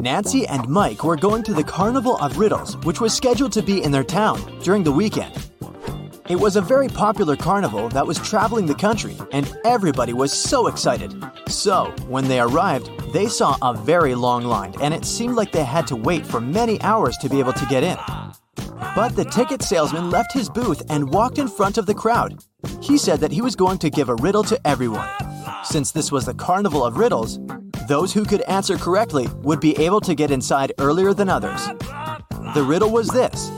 Nancy and Mike were going to the Carnival of Riddles, which was scheduled to be in their town during the weekend. It was a very popular carnival that was traveling the country, and everybody was so excited. So, when they arrived, they saw a very long line, and it seemed like they had to wait for many hours to be able to get in. But the ticket salesman left his booth and walked in front of the crowd. He said that he was going to give a riddle to everyone. Since this was the Carnival of Riddles, those who could answer correctly would be able to get inside earlier than others. The riddle was this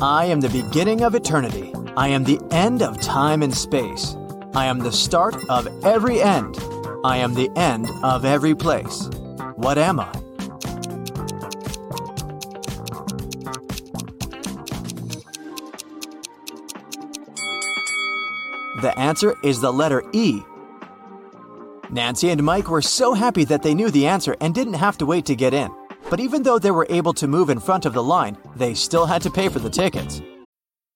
I am the beginning of eternity. I am the end of time and space. I am the start of every end. I am the end of every place. What am I? The answer is the letter E. Nancy and Mike were so happy that they knew the answer and didn't have to wait to get in. But even though they were able to move in front of the line, they still had to pay for the tickets.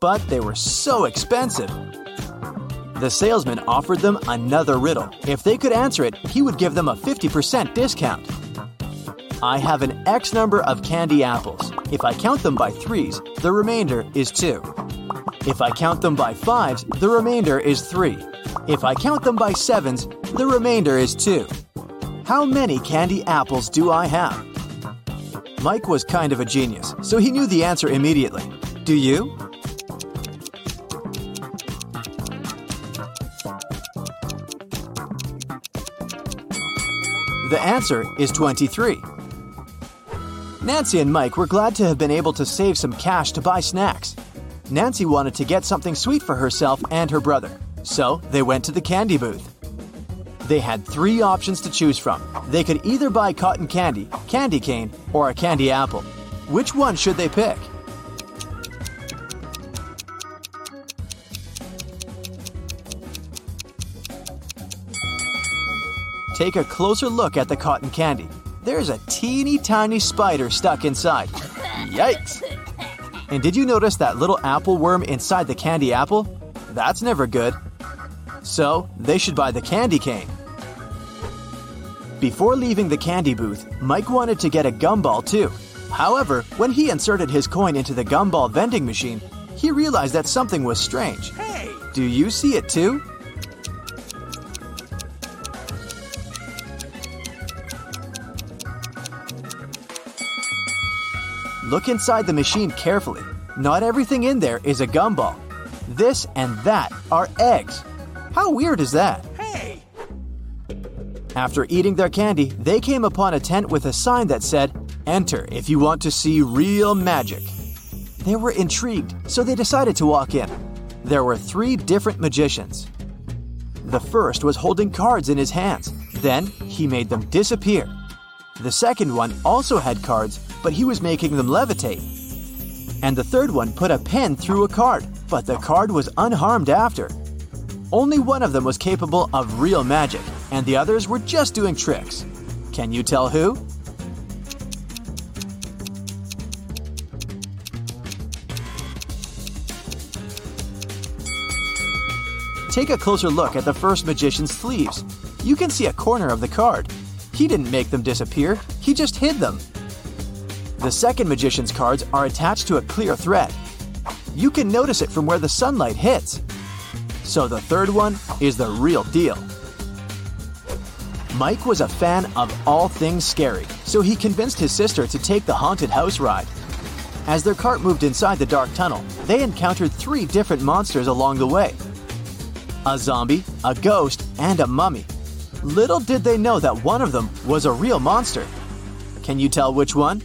but they were so expensive. The salesman offered them another riddle. If they could answer it, he would give them a 50% discount. I have an X number of candy apples. If I count them by threes, the remainder is two. If I count them by fives, the remainder is three. If I count them by sevens, the remainder is two. How many candy apples do I have? Mike was kind of a genius, so he knew the answer immediately. Do you? The answer is 23. Nancy and Mike were glad to have been able to save some cash to buy snacks. Nancy wanted to get something sweet for herself and her brother, so they went to the candy booth. They had three options to choose from. They could either buy cotton candy, candy cane, or a candy apple. Which one should they pick? Take a closer look at the cotton candy. There's a teeny tiny spider stuck inside. Yikes! And did you notice that little apple worm inside the candy apple? That's never good. So, they should buy the candy cane. Before leaving the candy booth, Mike wanted to get a gumball too. However, when he inserted his coin into the gumball vending machine, he realized that something was strange. Hey! Do you see it too? Look inside the machine carefully. Not everything in there is a gumball. This and that are eggs. How weird is that? Hey! After eating their candy, they came upon a tent with a sign that said, Enter if you want to see real magic. They were intrigued, so they decided to walk in. There were three different magicians. The first was holding cards in his hands. Then he made them disappear. The second one also had cards, but he was making them levitate. And the third one put a pen through a card, but the card was unharmed after. Only one of them was capable of real magic, and the others were just doing tricks. Can you tell who? Take a closer look at the first magician's sleeves. You can see a corner of the card. He didn't make them disappear, he just hid them. The second magician's cards are attached to a clear thread. You can notice it from where the sunlight hits. So the third one is the real deal. Mike was a fan of all things scary, so he convinced his sister to take the haunted house ride. As their cart moved inside the dark tunnel, they encountered three different monsters along the way a zombie, a ghost, and a mummy. Little did they know that one of them was a real monster. Can you tell which one?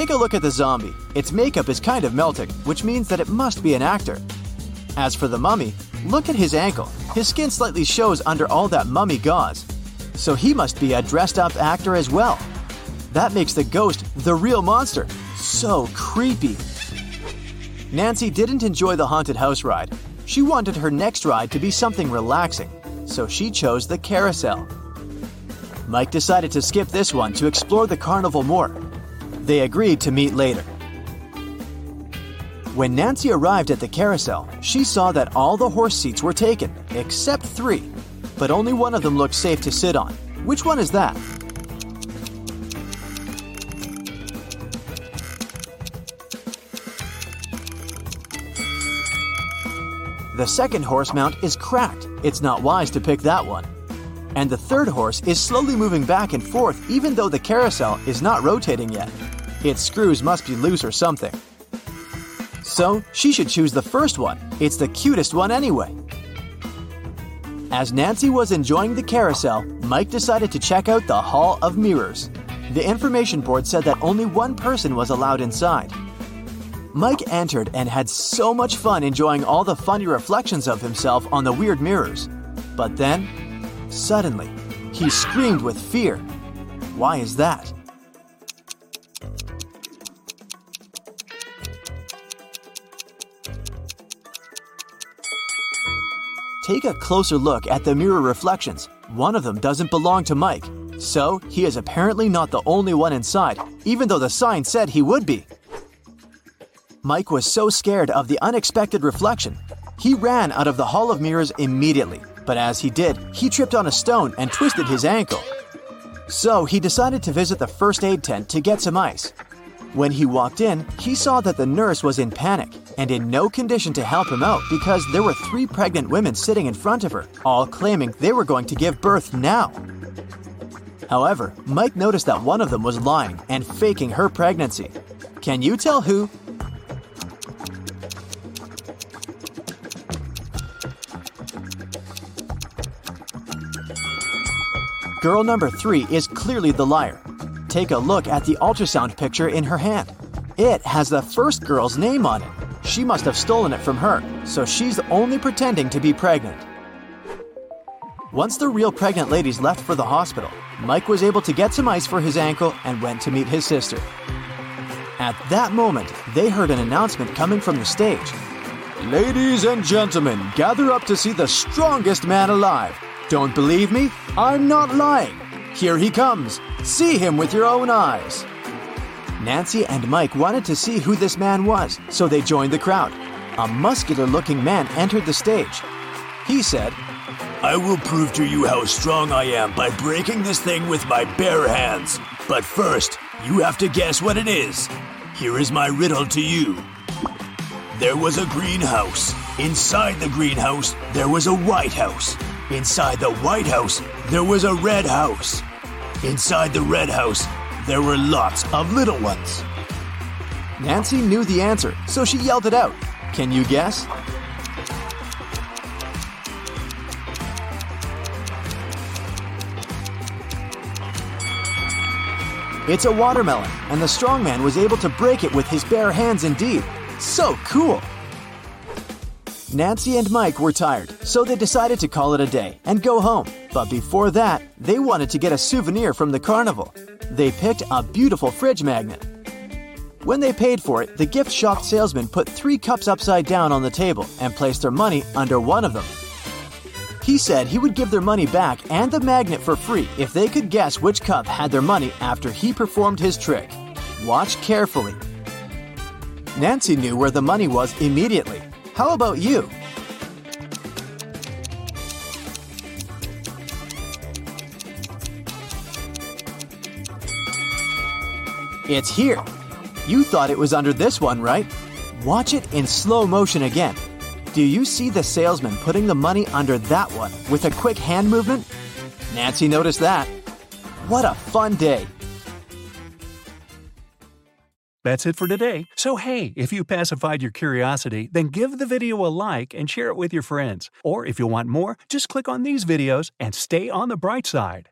Take a look at the zombie. Its makeup is kind of melting, which means that it must be an actor. As for the mummy, look at his ankle. His skin slightly shows under all that mummy gauze. So he must be a dressed up actor as well. That makes the ghost the real monster. So creepy. Nancy didn't enjoy the haunted house ride. She wanted her next ride to be something relaxing, so she chose the carousel. Mike decided to skip this one to explore the carnival more. They agreed to meet later. When Nancy arrived at the carousel, she saw that all the horse seats were taken, except three. But only one of them looked safe to sit on. Which one is that? The second horse mount is cracked. It's not wise to pick that one. And the third horse is slowly moving back and forth even though the carousel is not rotating yet. Its screws must be loose or something. So, she should choose the first one. It's the cutest one anyway. As Nancy was enjoying the carousel, Mike decided to check out the Hall of Mirrors. The information board said that only one person was allowed inside. Mike entered and had so much fun enjoying all the funny reflections of himself on the weird mirrors. But then, suddenly, he screamed with fear. Why is that? Take a closer look at the mirror reflections. One of them doesn't belong to Mike, so he is apparently not the only one inside, even though the sign said he would be. Mike was so scared of the unexpected reflection. He ran out of the Hall of Mirrors immediately, but as he did, he tripped on a stone and twisted his ankle. So he decided to visit the first aid tent to get some ice. When he walked in, he saw that the nurse was in panic and in no condition to help him out because there were three pregnant women sitting in front of her, all claiming they were going to give birth now. However, Mike noticed that one of them was lying and faking her pregnancy. Can you tell who? Girl number three is clearly the liar. Take a look at the ultrasound picture in her hand. It has the first girl's name on it. She must have stolen it from her, so she's only pretending to be pregnant. Once the real pregnant ladies left for the hospital, Mike was able to get some ice for his ankle and went to meet his sister. At that moment, they heard an announcement coming from the stage. Ladies and gentlemen, gather up to see the strongest man alive. Don't believe me? I'm not lying. Here he comes. See him with your own eyes. Nancy and Mike wanted to see who this man was, so they joined the crowd. A muscular looking man entered the stage. He said, I will prove to you how strong I am by breaking this thing with my bare hands. But first, you have to guess what it is. Here is my riddle to you. There was a greenhouse. Inside the greenhouse, there was a white house. Inside the White House, there was a red house. Inside the red house, there were lots of little ones. Nancy knew the answer, so she yelled it out. Can you guess? It's a watermelon, and the strongman was able to break it with his bare hands indeed. So cool! Nancy and Mike were tired, so they decided to call it a day and go home. But before that, they wanted to get a souvenir from the carnival. They picked a beautiful fridge magnet. When they paid for it, the gift shop salesman put three cups upside down on the table and placed their money under one of them. He said he would give their money back and the magnet for free if they could guess which cup had their money after he performed his trick. Watch carefully. Nancy knew where the money was immediately. How about you? It's here. You thought it was under this one, right? Watch it in slow motion again. Do you see the salesman putting the money under that one with a quick hand movement? Nancy noticed that. What a fun day! That's it for today. So, hey, if you pacified your curiosity, then give the video a like and share it with your friends. Or if you want more, just click on these videos and stay on the bright side.